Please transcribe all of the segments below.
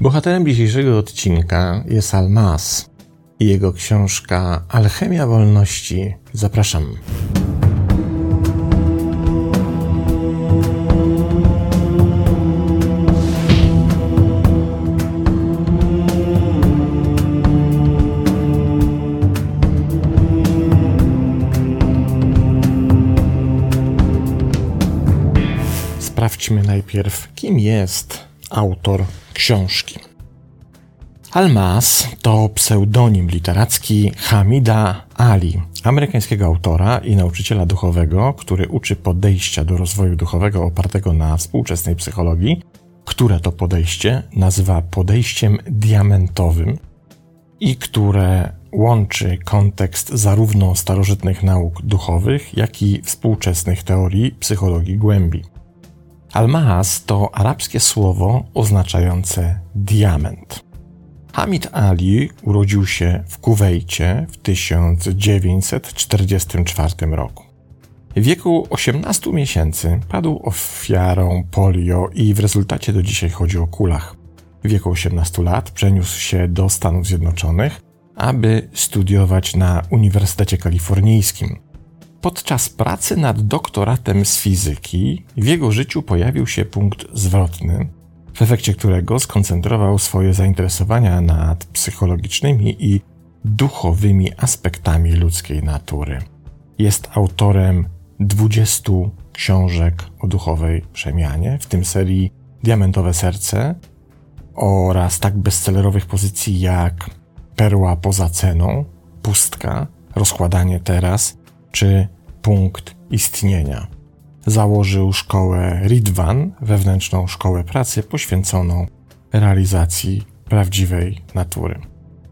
Bohaterem dzisiejszego odcinka jest Almas i jego książka Alchemia Wolności. Zapraszam. Sprawdźmy najpierw, kim jest autor książki. Almas to pseudonim literacki Hamida Ali, amerykańskiego autora i nauczyciela duchowego, który uczy podejścia do rozwoju duchowego opartego na współczesnej psychologii, które to podejście nazywa podejściem diamentowym i które łączy kontekst zarówno starożytnych nauk duchowych, jak i współczesnych teorii psychologii głębi. Almaz to arabskie słowo oznaczające diament. Hamid Ali urodził się w Kuwejcie w 1944 roku. W wieku 18 miesięcy padł ofiarą polio i w rezultacie do dzisiaj chodzi o kulach. W wieku 18 lat przeniósł się do Stanów Zjednoczonych, aby studiować na Uniwersytecie Kalifornijskim. Podczas pracy nad doktoratem z fizyki w jego życiu pojawił się punkt zwrotny, w efekcie którego skoncentrował swoje zainteresowania nad psychologicznymi i duchowymi aspektami ludzkiej natury. Jest autorem 20 książek o duchowej przemianie, w tym serii Diamentowe Serce oraz tak bestsellerowych pozycji jak Perła poza ceną, Pustka, Rozkładanie teraz czy Punkt istnienia założył szkołę Ridwan, wewnętrzną szkołę pracy poświęconą realizacji prawdziwej natury.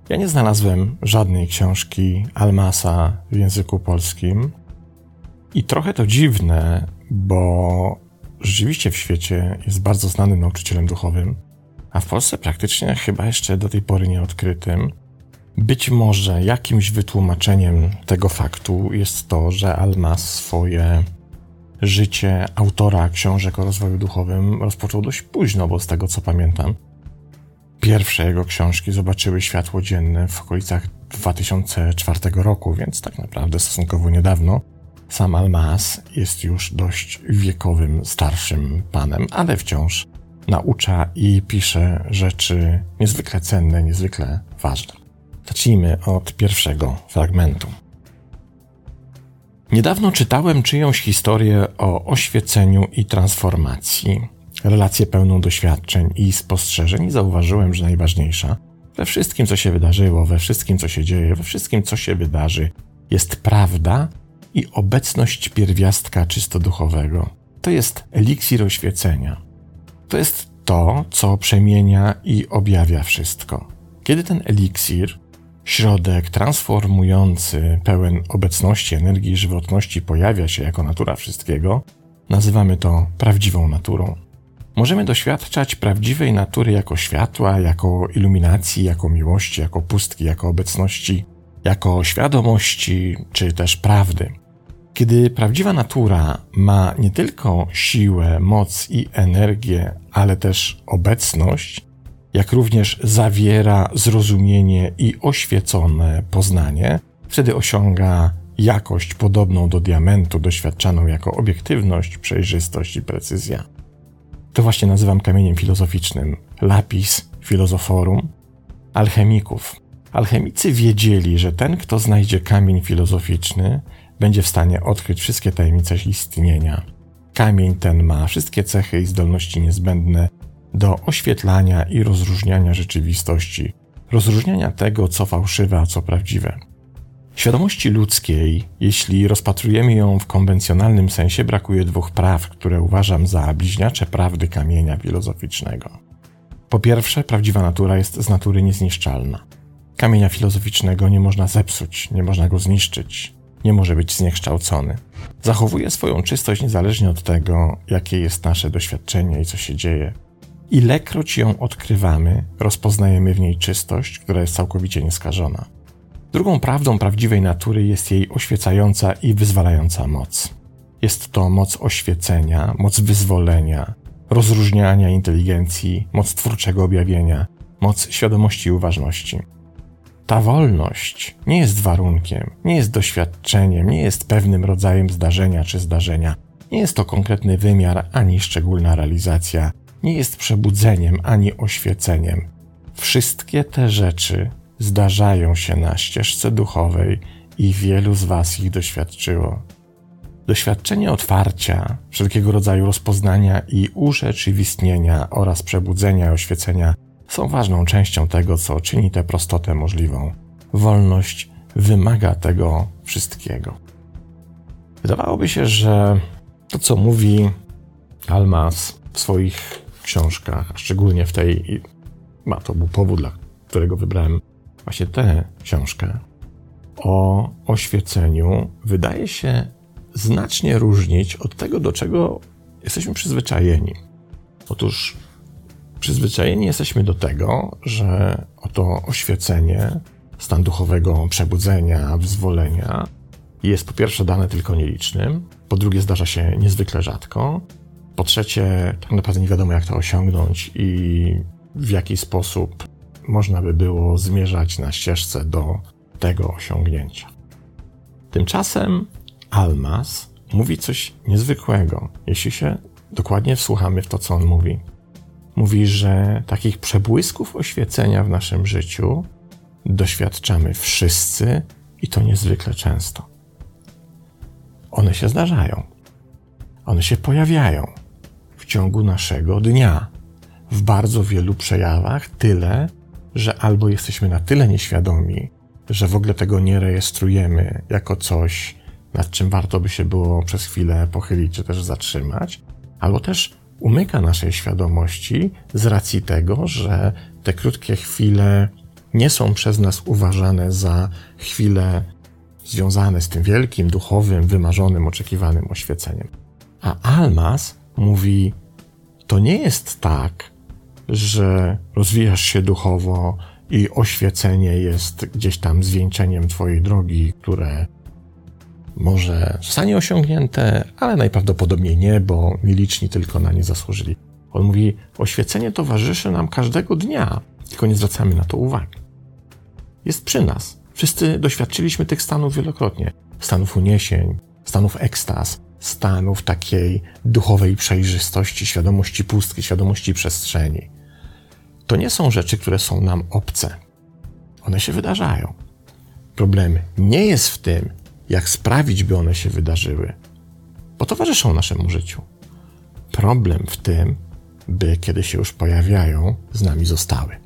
Ja nie znalazłem żadnej książki Almasa w języku polskim i trochę to dziwne, bo rzeczywiście w świecie jest bardzo znanym nauczycielem duchowym, a w Polsce praktycznie chyba jeszcze do tej pory nieodkrytym. Być może jakimś wytłumaczeniem tego faktu jest to, że Almas swoje życie autora książek o rozwoju duchowym rozpoczął dość późno, bo z tego co pamiętam, pierwsze jego książki zobaczyły światło dzienne w okolicach 2004 roku, więc tak naprawdę stosunkowo niedawno. Sam Almas jest już dość wiekowym, starszym panem, ale wciąż naucza i pisze rzeczy niezwykle cenne, niezwykle ważne. Zacznijmy od pierwszego fragmentu. Niedawno czytałem czyjąś historię o oświeceniu i transformacji, relację pełną doświadczeń i spostrzeżeń i zauważyłem, że najważniejsza we wszystkim, co się wydarzyło, we wszystkim, co się dzieje, we wszystkim, co się wydarzy, jest prawda i obecność pierwiastka czysto duchowego. To jest eliksir oświecenia. To jest to, co przemienia i objawia wszystko. Kiedy ten eliksir Środek transformujący, pełen obecności, energii i żywotności pojawia się jako natura wszystkiego, nazywamy to prawdziwą naturą. Możemy doświadczać prawdziwej natury jako światła, jako iluminacji, jako miłości, jako pustki, jako obecności, jako świadomości czy też prawdy. Kiedy prawdziwa natura ma nie tylko siłę, moc i energię, ale też obecność, jak również zawiera zrozumienie i oświecone poznanie, wtedy osiąga jakość podobną do diamentu, doświadczaną jako obiektywność, przejrzystość i precyzja. To właśnie nazywam kamieniem filozoficznym lapis filozoforum alchemików. Alchemicy wiedzieli, że ten, kto znajdzie kamień filozoficzny, będzie w stanie odkryć wszystkie tajemnice istnienia. Kamień ten ma wszystkie cechy i zdolności niezbędne do oświetlania i rozróżniania rzeczywistości, rozróżniania tego, co fałszywe, a co prawdziwe. Świadomości ludzkiej, jeśli rozpatrujemy ją w konwencjonalnym sensie, brakuje dwóch praw, które uważam za bliźniacze prawdy kamienia filozoficznego. Po pierwsze, prawdziwa natura jest z natury niezniszczalna. Kamienia filozoficznego nie można zepsuć, nie można go zniszczyć, nie może być zniekształcony. Zachowuje swoją czystość niezależnie od tego, jakie jest nasze doświadczenie i co się dzieje. Ilekroć ją odkrywamy, rozpoznajemy w niej czystość, która jest całkowicie nieskażona. Drugą prawdą prawdziwej natury jest jej oświecająca i wyzwalająca moc. Jest to moc oświecenia, moc wyzwolenia, rozróżniania inteligencji, moc twórczego objawienia, moc świadomości i uważności. Ta wolność nie jest warunkiem, nie jest doświadczeniem, nie jest pewnym rodzajem zdarzenia czy zdarzenia. Nie jest to konkretny wymiar ani szczególna realizacja, nie jest przebudzeniem ani oświeceniem. Wszystkie te rzeczy zdarzają się na ścieżce duchowej i wielu z Was ich doświadczyło. Doświadczenie otwarcia, wszelkiego rodzaju rozpoznania i urzeczywistnienia oraz przebudzenia i oświecenia są ważną częścią tego, co czyni tę prostotę możliwą. Wolność wymaga tego wszystkiego. Wydawałoby się, że to, co mówi Almas w swoich książkach, a szczególnie w tej, ma to był powód, dla którego wybrałem właśnie tę książkę, o oświeceniu, wydaje się znacznie różnić od tego, do czego jesteśmy przyzwyczajeni. Otóż przyzwyczajeni jesteśmy do tego, że oto oświecenie, stan duchowego przebudzenia, wyzwolenia jest po pierwsze dane tylko nielicznym, po drugie zdarza się niezwykle rzadko, po trzecie tak naprawdę nie wiadomo jak to osiągnąć i w jaki sposób można by było zmierzać na ścieżce do tego osiągnięcia. Tymczasem Almas mówi coś niezwykłego, jeśli się dokładnie wsłuchamy w to, co on mówi. Mówi, że takich przebłysków oświecenia w naszym życiu doświadczamy wszyscy i to niezwykle często. One się zdarzają. One się pojawiają w ciągu naszego dnia. W bardzo wielu przejawach tyle, że albo jesteśmy na tyle nieświadomi, że w ogóle tego nie rejestrujemy jako coś, nad czym warto by się było przez chwilę pochylić czy też zatrzymać, albo też umyka naszej świadomości z racji tego, że te krótkie chwile nie są przez nas uważane za chwile związane z tym wielkim, duchowym, wymarzonym, oczekiwanym oświeceniem. A Almas mówi: To nie jest tak, że rozwijasz się duchowo i oświecenie jest gdzieś tam zwieńczeniem Twojej drogi, które może zostanie osiągnięte, ale najprawdopodobniej nie, bo nieliczni tylko na nie zasłużyli. On mówi: Oświecenie towarzyszy nam każdego dnia, tylko nie zwracamy na to uwagi. Jest przy nas. Wszyscy doświadczyliśmy tych stanów wielokrotnie stanów uniesień, stanów ekstaz, stanów takiej duchowej przejrzystości, świadomości pustki, świadomości przestrzeni. To nie są rzeczy, które są nam obce. One się wydarzają. Problem nie jest w tym, jak sprawić, by one się wydarzyły, bo towarzyszą naszemu życiu. Problem w tym, by kiedy się już pojawiają, z nami zostały.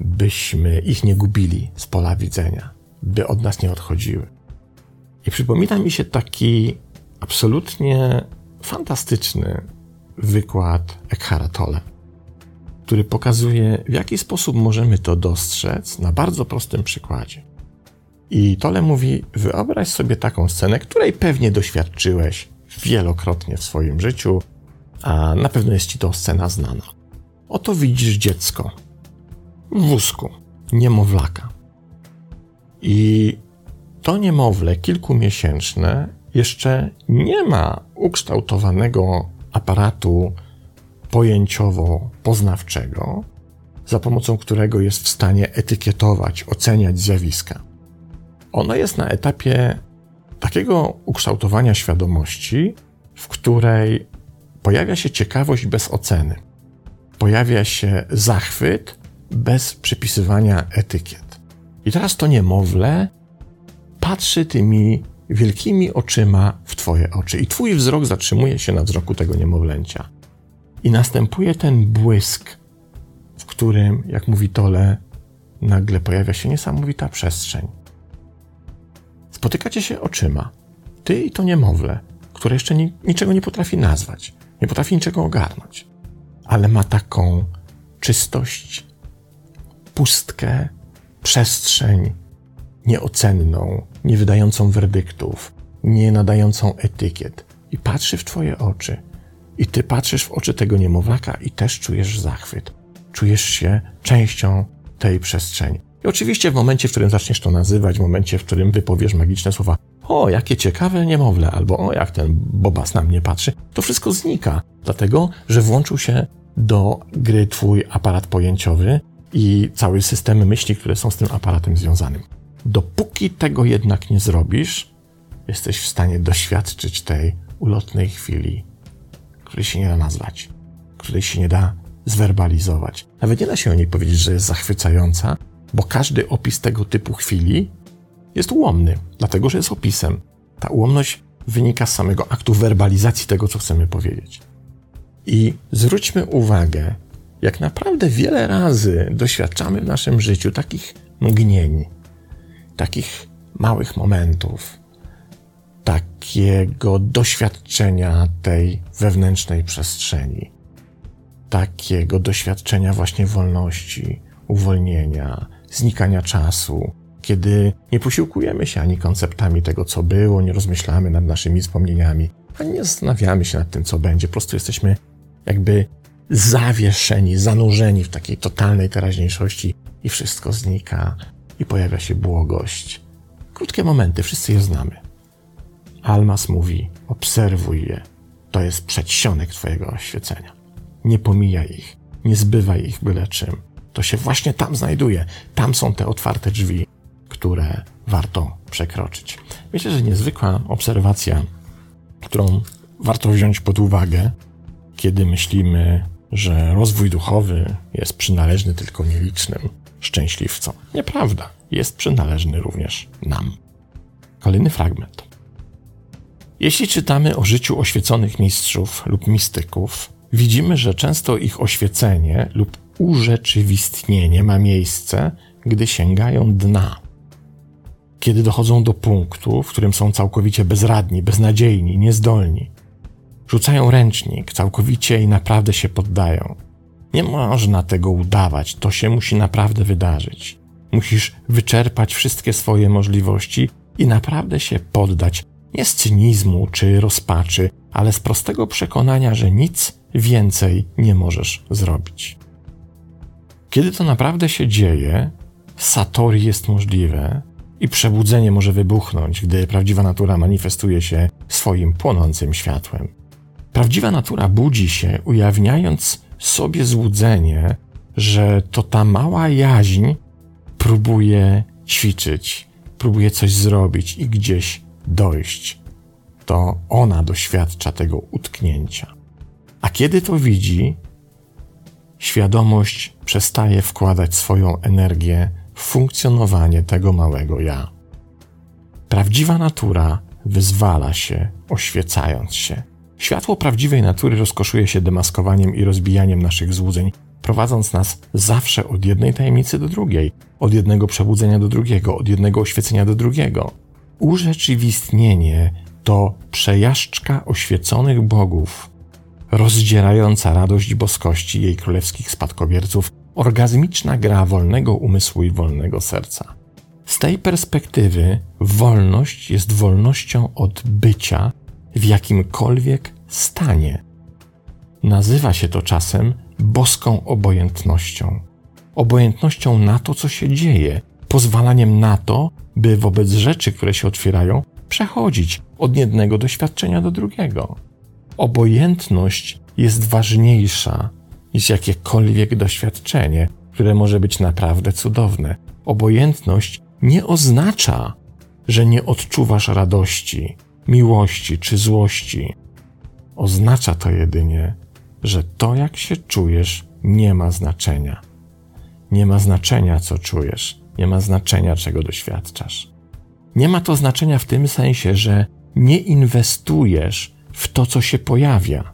Byśmy ich nie gubili z pola widzenia, by od nas nie odchodziły. I przypomina mi się taki absolutnie fantastyczny wykład Eckhara Tolle, który pokazuje, w jaki sposób możemy to dostrzec na bardzo prostym przykładzie. I Tole mówi: Wyobraź sobie taką scenę, której pewnie doświadczyłeś wielokrotnie w swoim życiu, a na pewno jest ci to scena znana. Oto widzisz dziecko w wózku, niemowlaka. I to niemowlę kilkumiesięczne jeszcze nie ma ukształtowanego aparatu pojęciowo-poznawczego, za pomocą którego jest w stanie etykietować, oceniać zjawiska. Ono jest na etapie takiego ukształtowania świadomości, w której pojawia się ciekawość bez oceny. Pojawia się zachwyt bez przypisywania etykiet. I teraz to niemowlę patrzy tymi wielkimi oczyma w Twoje oczy, i Twój wzrok zatrzymuje się na wzroku tego niemowlęcia. I następuje ten błysk, w którym, jak mówi Tole, nagle pojawia się niesamowita przestrzeń. Spotykacie się oczyma, ty i to niemowlę, które jeszcze ni niczego nie potrafi nazwać, nie potrafi niczego ogarnąć, ale ma taką czystość, pustkę, przestrzeń nieocenną, nie wydającą werdyktów, nie nadającą etykiet i patrzy w twoje oczy. I ty patrzysz w oczy tego niemowlaka i też czujesz zachwyt. Czujesz się częścią tej przestrzeni. I oczywiście w momencie, w którym zaczniesz to nazywać, w momencie, w którym wypowiesz magiczne słowa o, jakie ciekawe niemowlę, albo o, jak ten bobas na mnie patrzy, to wszystko znika, dlatego, że włączył się do gry twój aparat pojęciowy i cały system myśli, które są z tym aparatem związanym. Dopóki tego jednak nie zrobisz, jesteś w stanie doświadczyć tej ulotnej chwili, której się nie da nazwać, której się nie da zwerbalizować. Nawet nie da się o niej powiedzieć, że jest zachwycająca, bo każdy opis tego typu chwili jest ułomny, dlatego że jest opisem. Ta ułomność wynika z samego aktu werbalizacji tego, co chcemy powiedzieć. I zwróćmy uwagę, jak naprawdę wiele razy doświadczamy w naszym życiu takich mgnień, takich małych momentów, takiego doświadczenia tej wewnętrznej przestrzeni, takiego doświadczenia właśnie wolności, uwolnienia, znikania czasu, kiedy nie posiłkujemy się ani konceptami tego, co było, nie rozmyślamy nad naszymi wspomnieniami, ani nie zastanawiamy się nad tym, co będzie. Po prostu jesteśmy jakby zawieszeni, zanurzeni w takiej totalnej teraźniejszości i wszystko znika i pojawia się błogość. Krótkie momenty, wszyscy je znamy. Almas mówi: obserwuj je. To jest przedsionek Twojego oświecenia. Nie pomijaj ich, nie zbywaj ich byle czym. To się właśnie tam znajduje. Tam są te otwarte drzwi, które warto przekroczyć. Myślę, że niezwykła obserwacja, którą warto wziąć pod uwagę, kiedy myślimy, że rozwój duchowy jest przynależny tylko nielicznym szczęśliwcom. Nieprawda, jest przynależny również nam. Kolejny fragment. Jeśli czytamy o życiu oświeconych mistrzów lub mistyków, widzimy, że często ich oświecenie lub urzeczywistnienie ma miejsce, gdy sięgają dna. Kiedy dochodzą do punktu, w którym są całkowicie bezradni, beznadziejni, niezdolni, rzucają ręcznik, całkowicie i naprawdę się poddają. Nie można tego udawać, to się musi naprawdę wydarzyć. Musisz wyczerpać wszystkie swoje możliwości i naprawdę się poddać, nie z cynizmu czy rozpaczy, ale z prostego przekonania, że nic więcej nie możesz zrobić. Kiedy to naprawdę się dzieje, satori jest możliwe i przebudzenie może wybuchnąć, gdy prawdziwa natura manifestuje się swoim płonącym światłem. Prawdziwa natura budzi się, ujawniając sobie złudzenie, że to ta mała jaźń próbuje ćwiczyć, próbuje coś zrobić i gdzieś dojść. To ona doświadcza tego utknięcia. A kiedy to widzi, świadomość przestaje wkładać swoją energię w funkcjonowanie tego małego ja. Prawdziwa natura wyzwala się, oświecając się. Światło prawdziwej natury rozkoszuje się demaskowaniem i rozbijaniem naszych złudzeń, prowadząc nas zawsze od jednej tajemnicy do drugiej, od jednego przebudzenia do drugiego, od jednego oświecenia do drugiego. Urzeczywistnienie to przejażdżka oświeconych bogów, rozdzierająca radość boskości jej królewskich spadkobierców, orgazmiczna gra wolnego umysłu i wolnego serca. Z tej perspektywy wolność jest wolnością od bycia w jakimkolwiek stanie. Nazywa się to czasem boską obojętnością. Obojętnością na to, co się dzieje, pozwalaniem na to, by wobec rzeczy, które się otwierają, przechodzić od jednego doświadczenia do drugiego. Obojętność jest ważniejsza niż jakiekolwiek doświadczenie, które może być naprawdę cudowne. Obojętność nie oznacza, że nie odczuwasz radości, miłości czy złości. Oznacza to jedynie, że to, jak się czujesz, nie ma znaczenia. Nie ma znaczenia, co czujesz, nie ma znaczenia, czego doświadczasz. Nie ma to znaczenia w tym sensie, że nie inwestujesz w to, co się pojawia.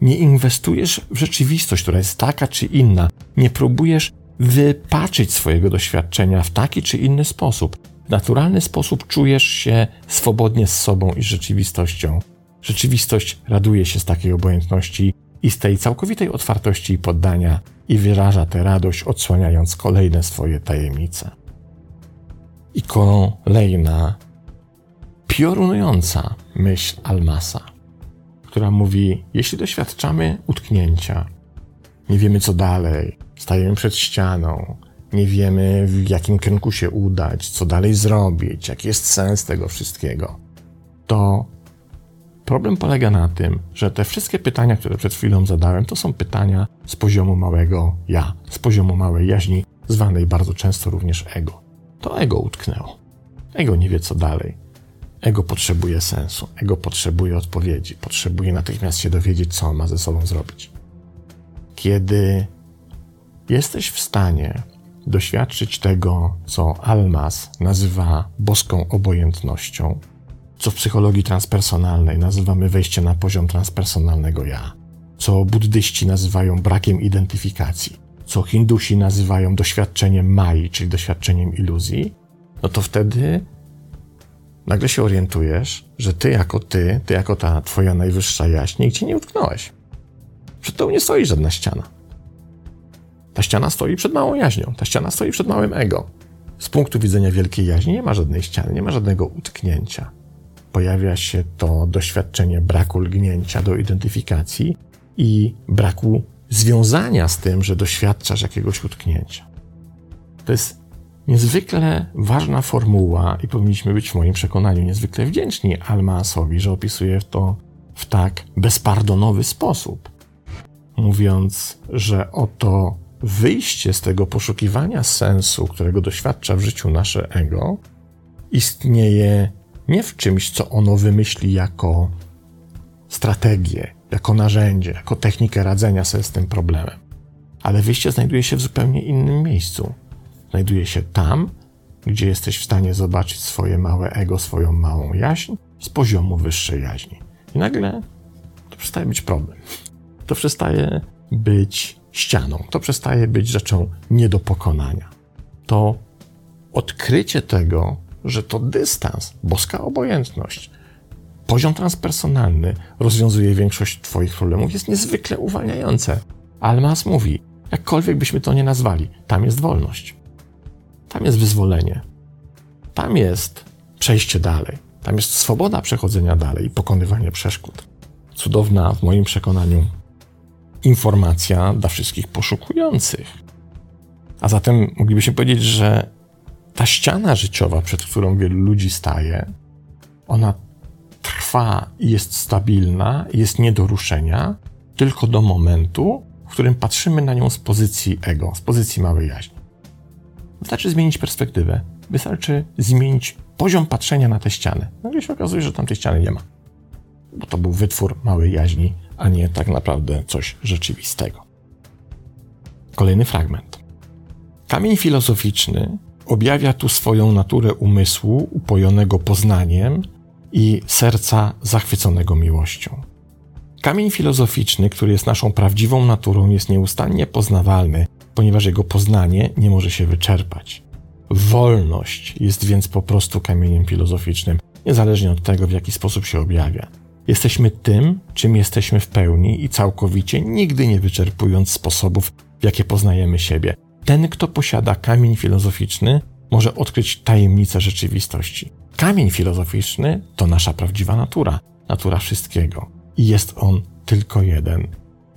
Nie inwestujesz w rzeczywistość, która jest taka czy inna. Nie próbujesz wypaczyć swojego doświadczenia w taki czy inny sposób. W naturalny sposób czujesz się swobodnie z sobą i rzeczywistością. Rzeczywistość raduje się z takiej obojętności i z tej całkowitej otwartości i poddania i wyraża tę radość, odsłaniając kolejne swoje tajemnice. I kolejna piorunująca myśl Almasa, która mówi: Jeśli doświadczamy utknięcia, nie wiemy co dalej, stajemy przed ścianą, nie wiemy w jakim kierunku się udać, co dalej zrobić, jaki jest sens tego wszystkiego, to problem polega na tym, że te wszystkie pytania, które przed chwilą zadałem, to są pytania z poziomu małego ja, z poziomu małej jaźni, zwanej bardzo często również ego. To ego utknęło. Ego nie wie co dalej. Ego potrzebuje sensu, ego potrzebuje odpowiedzi, potrzebuje natychmiast się dowiedzieć, co ma ze sobą zrobić. Kiedy jesteś w stanie doświadczyć tego, co Almas nazywa boską obojętnością, co w psychologii transpersonalnej nazywamy wejście na poziom transpersonalnego ja, co buddyści nazywają brakiem identyfikacji, co Hindusi nazywają doświadczeniem Mai, czyli doświadczeniem iluzji, no to wtedy nagle się orientujesz, że ty jako ty, ty jako ta twoja najwyższa jaźń, nigdzie nie utknąłeś. Przed tobą nie stoi żadna ściana. Ta ściana stoi przed małą jaźnią, ta ściana stoi przed małym ego. Z punktu widzenia wielkiej jaźni nie ma żadnej ściany, nie ma żadnego utknięcia. Pojawia się to doświadczenie braku lgnięcia do identyfikacji i braku związania z tym, że doświadczasz jakiegoś utknięcia. To jest niezwykle ważna formuła i powinniśmy być w moim przekonaniu niezwykle wdzięczni Almaasowi, że opisuje to w tak bezpardonowy sposób, mówiąc, że oto wyjście z tego poszukiwania sensu, którego doświadcza w życiu nasze ego, istnieje nie w czymś, co ono wymyśli jako strategię, jako narzędzie, jako technikę radzenia sobie z tym problemem, ale wyjście znajduje się w zupełnie innym miejscu. Znajduje się tam, gdzie jesteś w stanie zobaczyć swoje małe ego, swoją małą jaźń z poziomu wyższej jaźni. I nagle to przestaje być problem. To przestaje być ścianą. To przestaje być rzeczą nie do pokonania. To odkrycie tego, że to dystans, boska obojętność, poziom transpersonalny rozwiązuje większość Twoich problemów, jest niezwykle uwalniające. Almas mówi, jakkolwiek byśmy to nie nazwali, tam jest wolność. Tam jest wyzwolenie. Tam jest przejście dalej. Tam jest swoboda przechodzenia dalej i pokonywanie przeszkód. Cudowna, w moim przekonaniu, informacja dla wszystkich poszukujących. A zatem moglibyśmy powiedzieć, że ta ściana życiowa, przed którą wielu ludzi staje, ona trwa i jest stabilna, jest nie do ruszenia, tylko do momentu, w którym patrzymy na nią z pozycji ego, z pozycji małej jaźni. Wystarczy zmienić perspektywę, wystarczy zmienić poziom patrzenia na tę ścianę. Nagle się okazuje, że tam tej ściany nie ma. Bo to był wytwór małej jaźni, a nie tak naprawdę coś rzeczywistego. Kolejny fragment. Kamień filozoficzny objawia tu swoją naturę umysłu upojonego poznaniem i serca zachwyconego miłością. Kamień filozoficzny, który jest naszą prawdziwą naturą, jest nieustannie poznawalny, ponieważ jego poznanie nie może się wyczerpać. Wolność jest więc po prostu kamieniem filozoficznym, niezależnie od tego, w jaki sposób się objawia. Jesteśmy tym, czym jesteśmy w pełni i całkowicie, nigdy nie wyczerpując sposobów, w jakie poznajemy siebie. Ten, kto posiada kamień filozoficzny, może odkryć tajemnicę rzeczywistości. Kamień filozoficzny to nasza prawdziwa natura, natura wszystkiego. I jest on tylko jeden.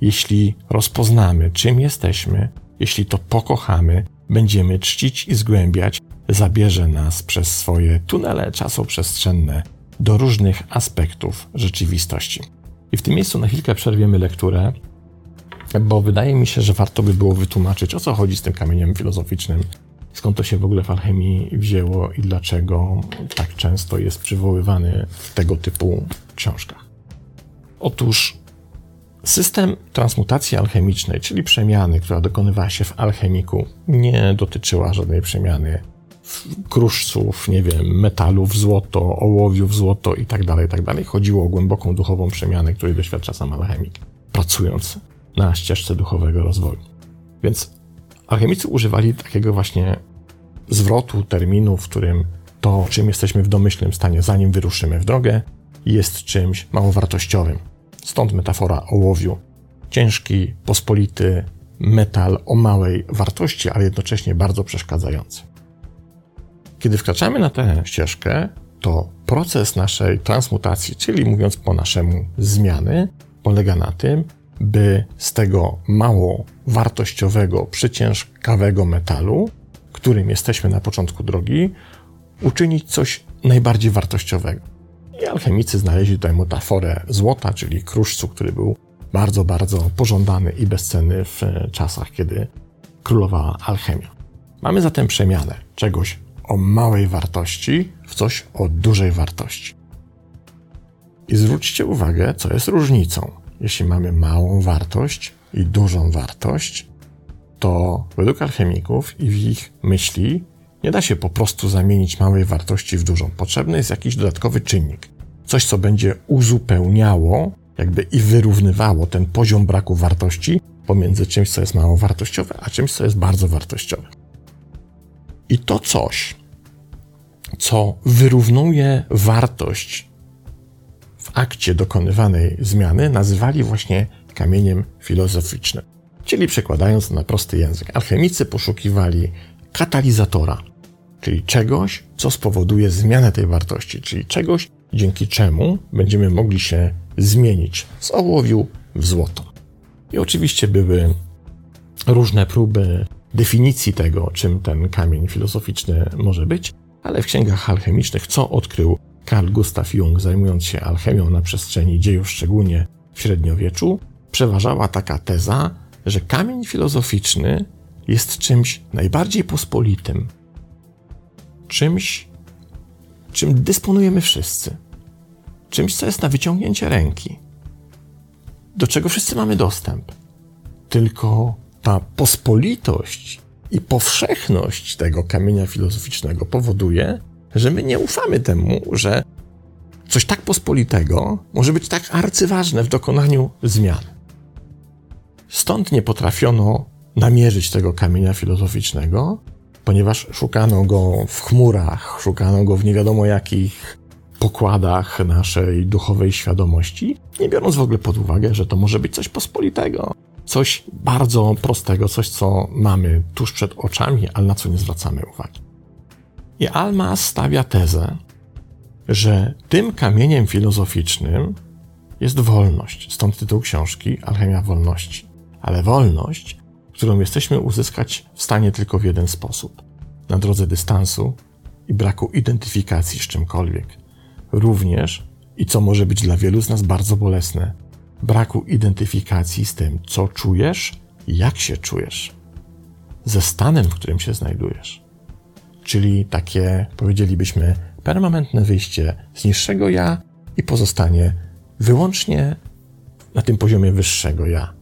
Jeśli rozpoznamy, czym jesteśmy, jeśli to pokochamy, będziemy czcić i zgłębiać, zabierze nas przez swoje tunele czasoprzestrzenne do różnych aspektów rzeczywistości. I w tym miejscu na chwilkę przerwiemy lekturę, bo wydaje mi się, że warto by było wytłumaczyć, o co chodzi z tym kamieniem filozoficznym, skąd to się w ogóle w alchemii wzięło i dlaczego tak często jest przywoływany w tego typu książkach. Otóż system transmutacji alchemicznej, czyli przemiany, która dokonywała się w alchemiku, nie dotyczyła żadnej przemiany kruszców, nie wiem, metalów, złoto, ołowiów, złoto i tak dalej, tak dalej. Chodziło o głęboką duchową przemianę, której doświadcza sam alchemik, pracując na ścieżce duchowego rozwoju. Więc alchemicy używali takiego właśnie zwrotu, terminu, w którym to, czym jesteśmy w domyślnym stanie, zanim wyruszymy w drogę, jest czymś małowartościowym. Stąd metafora ołowiu. Ciężki, pospolity metal o małej wartości, ale jednocześnie bardzo przeszkadzający. Kiedy wkraczamy na tę ścieżkę, to proces naszej transmutacji, czyli mówiąc po naszemu zmiany, polega na tym, by z tego mało wartościowego, przyciężkawego metalu którym jesteśmy na początku drogi, uczynić coś najbardziej wartościowego. I alchemicy znaleźli tutaj metaforę złota, czyli kruszcu, który był bardzo, bardzo pożądany i bezcenny w czasach, kiedy królowała alchemia. Mamy zatem przemianę czegoś o małej wartości w coś o dużej wartości. I zwróćcie uwagę, co jest różnicą. Jeśli mamy małą wartość i dużą wartość, to według alchemików i w ich myśli nie da się po prostu zamienić małej wartości w dużą. Potrzebny jest jakiś dodatkowy czynnik. Coś, co będzie uzupełniało, jakby i wyrównywało ten poziom braku wartości pomiędzy czymś, co jest mało wartościowe, a czymś, co jest bardzo wartościowe. I to coś, co wyrównuje wartość w akcie dokonywanej zmiany, nazywali właśnie kamieniem filozoficznym. Czyli przekładając na prosty język, alchemicy poszukiwali katalizatora, czyli czegoś, co spowoduje zmianę tej wartości, czyli czegoś, dzięki czemu będziemy mogli się zmienić z ołowiu w złoto. I oczywiście były różne próby definicji tego, czym ten kamień filozoficzny może być, ale w księgach alchemicznych, co odkrył Carl Gustav Jung, zajmując się alchemią na przestrzeni dziejów, szczególnie w średniowieczu, przeważała taka teza, że kamień filozoficzny jest czymś najbardziej pospolitym, czymś, czym dysponujemy wszyscy, czymś, co jest na wyciągnięcie ręki, do czego wszyscy mamy dostęp. Tylko ta pospolitość i powszechność tego kamienia filozoficznego powoduje, że my nie ufamy temu, że coś tak pospolitego może być tak arcyważne w dokonaniu zmian. Stąd nie potrafiono namierzyć tego kamienia filozoficznego, ponieważ szukano go w chmurach, szukano go w nie wiadomo jakich pokładach naszej duchowej świadomości, nie biorąc w ogóle pod uwagę, że to może być coś pospolitego, coś bardzo prostego, coś, co mamy tuż przed oczami, ale na co nie zwracamy uwagi. I Alma stawia tezę, że tym kamieniem filozoficznym jest wolność. Stąd tytuł książki Alchemia Wolności. Ale wolność, którą jesteśmy uzyskać w stanie tylko w jeden sposób: na drodze dystansu i braku identyfikacji z czymkolwiek. Również, i co może być dla wielu z nas bardzo bolesne, braku identyfikacji z tym, co czujesz, jak się czujesz, ze stanem, w którym się znajdujesz. Czyli takie, powiedzielibyśmy, permanentne wyjście z niższego ja i pozostanie wyłącznie na tym poziomie wyższego ja.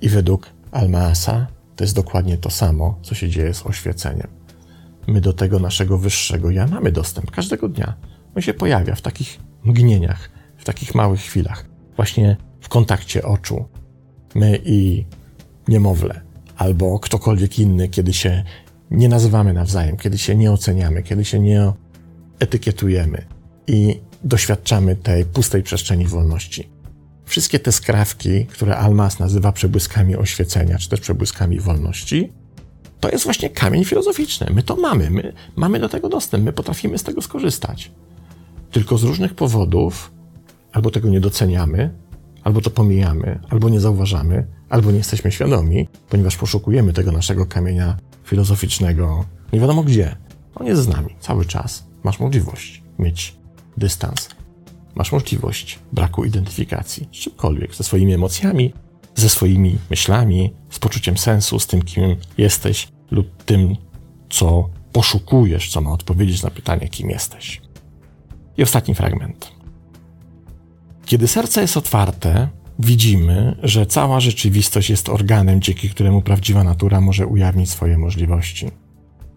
I według Almaasa to jest dokładnie to samo, co się dzieje z oświeceniem. My do tego naszego wyższego ja mamy dostęp każdego dnia. On się pojawia w takich mgnieniach, w takich małych chwilach właśnie w kontakcie oczu. My i niemowlę, albo ktokolwiek inny, kiedy się nie nazywamy nawzajem, kiedy się nie oceniamy, kiedy się nie etykietujemy i doświadczamy tej pustej przestrzeni wolności. Wszystkie te skrawki, które Almas nazywa przebłyskami oświecenia, czy też przebłyskami wolności, to jest właśnie kamień filozoficzny. My to mamy, my mamy do tego dostęp, my potrafimy z tego skorzystać. Tylko z różnych powodów albo tego nie doceniamy, albo to pomijamy, albo nie zauważamy, albo nie jesteśmy świadomi, ponieważ poszukujemy tego naszego kamienia filozoficznego nie wiadomo gdzie. On jest z nami cały czas. Masz możliwość mieć dystans. Masz możliwość braku identyfikacji z czymkolwiek, ze swoimi emocjami, ze swoimi myślami, z poczuciem sensu, z tym, kim jesteś lub tym, co poszukujesz, co ma odpowiedzieć na pytanie, kim jesteś. I ostatni fragment. Kiedy serce jest otwarte, widzimy, że cała rzeczywistość jest organem, dzięki któremu prawdziwa natura może ujawnić swoje możliwości.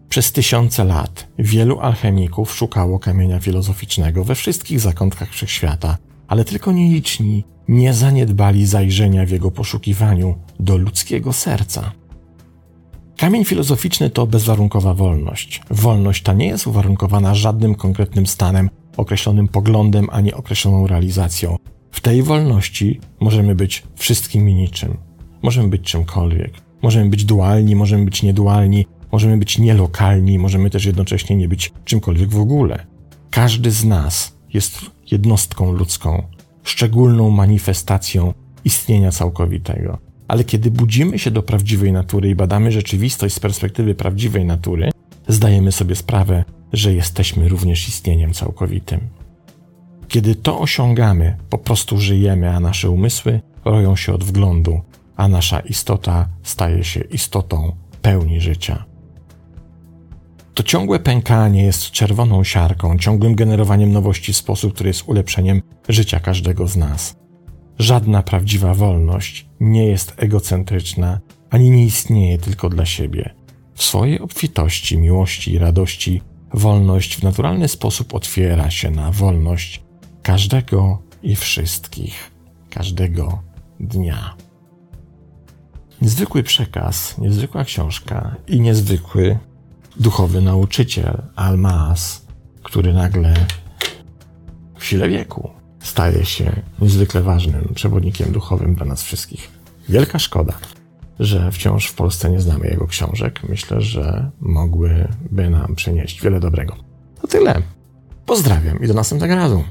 Przez tysiące lat wielu alchemików szukało kamienia filozoficznego we wszystkich zakątkach wszechświata, ale tylko nieliczni nie zaniedbali zajrzenia w jego poszukiwaniu do ludzkiego serca. Kamień filozoficzny to bezwarunkowa wolność. Wolność ta nie jest uwarunkowana żadnym konkretnym stanem określonym poglądem ani określoną realizacją. W tej wolności możemy być wszystkim i niczym. Możemy być czymkolwiek. Możemy być dualni, możemy być niedualni, możemy być nielokalni, możemy też jednocześnie nie być czymkolwiek w ogóle. Każdy z nas jest jednostką ludzką, szczególną manifestacją istnienia całkowitego. Ale kiedy budzimy się do prawdziwej natury i badamy rzeczywistość z perspektywy prawdziwej natury, zdajemy sobie sprawę, że jesteśmy również istnieniem całkowitym. Kiedy to osiągamy, po prostu żyjemy, a nasze umysły roją się od wglądu, a nasza istota staje się istotą pełni życia. To ciągłe pękanie jest czerwoną siarką, ciągłym generowaniem nowości w sposób, który jest ulepszeniem życia każdego z nas. Żadna prawdziwa wolność nie jest egocentryczna ani nie istnieje tylko dla siebie. W swojej obfitości, miłości i radości wolność w naturalny sposób otwiera się na wolność każdego i wszystkich, każdego dnia. Niezwykły przekaz, niezwykła książka i niezwykły duchowy nauczyciel Almas, który nagle w sile wieku staje się niezwykle ważnym przewodnikiem duchowym dla nas wszystkich. Wielka szkoda, że wciąż w Polsce nie znamy jego książek. Myślę, że mogłyby nam przynieść wiele dobrego. To tyle. Pozdrawiam i do następnego razu.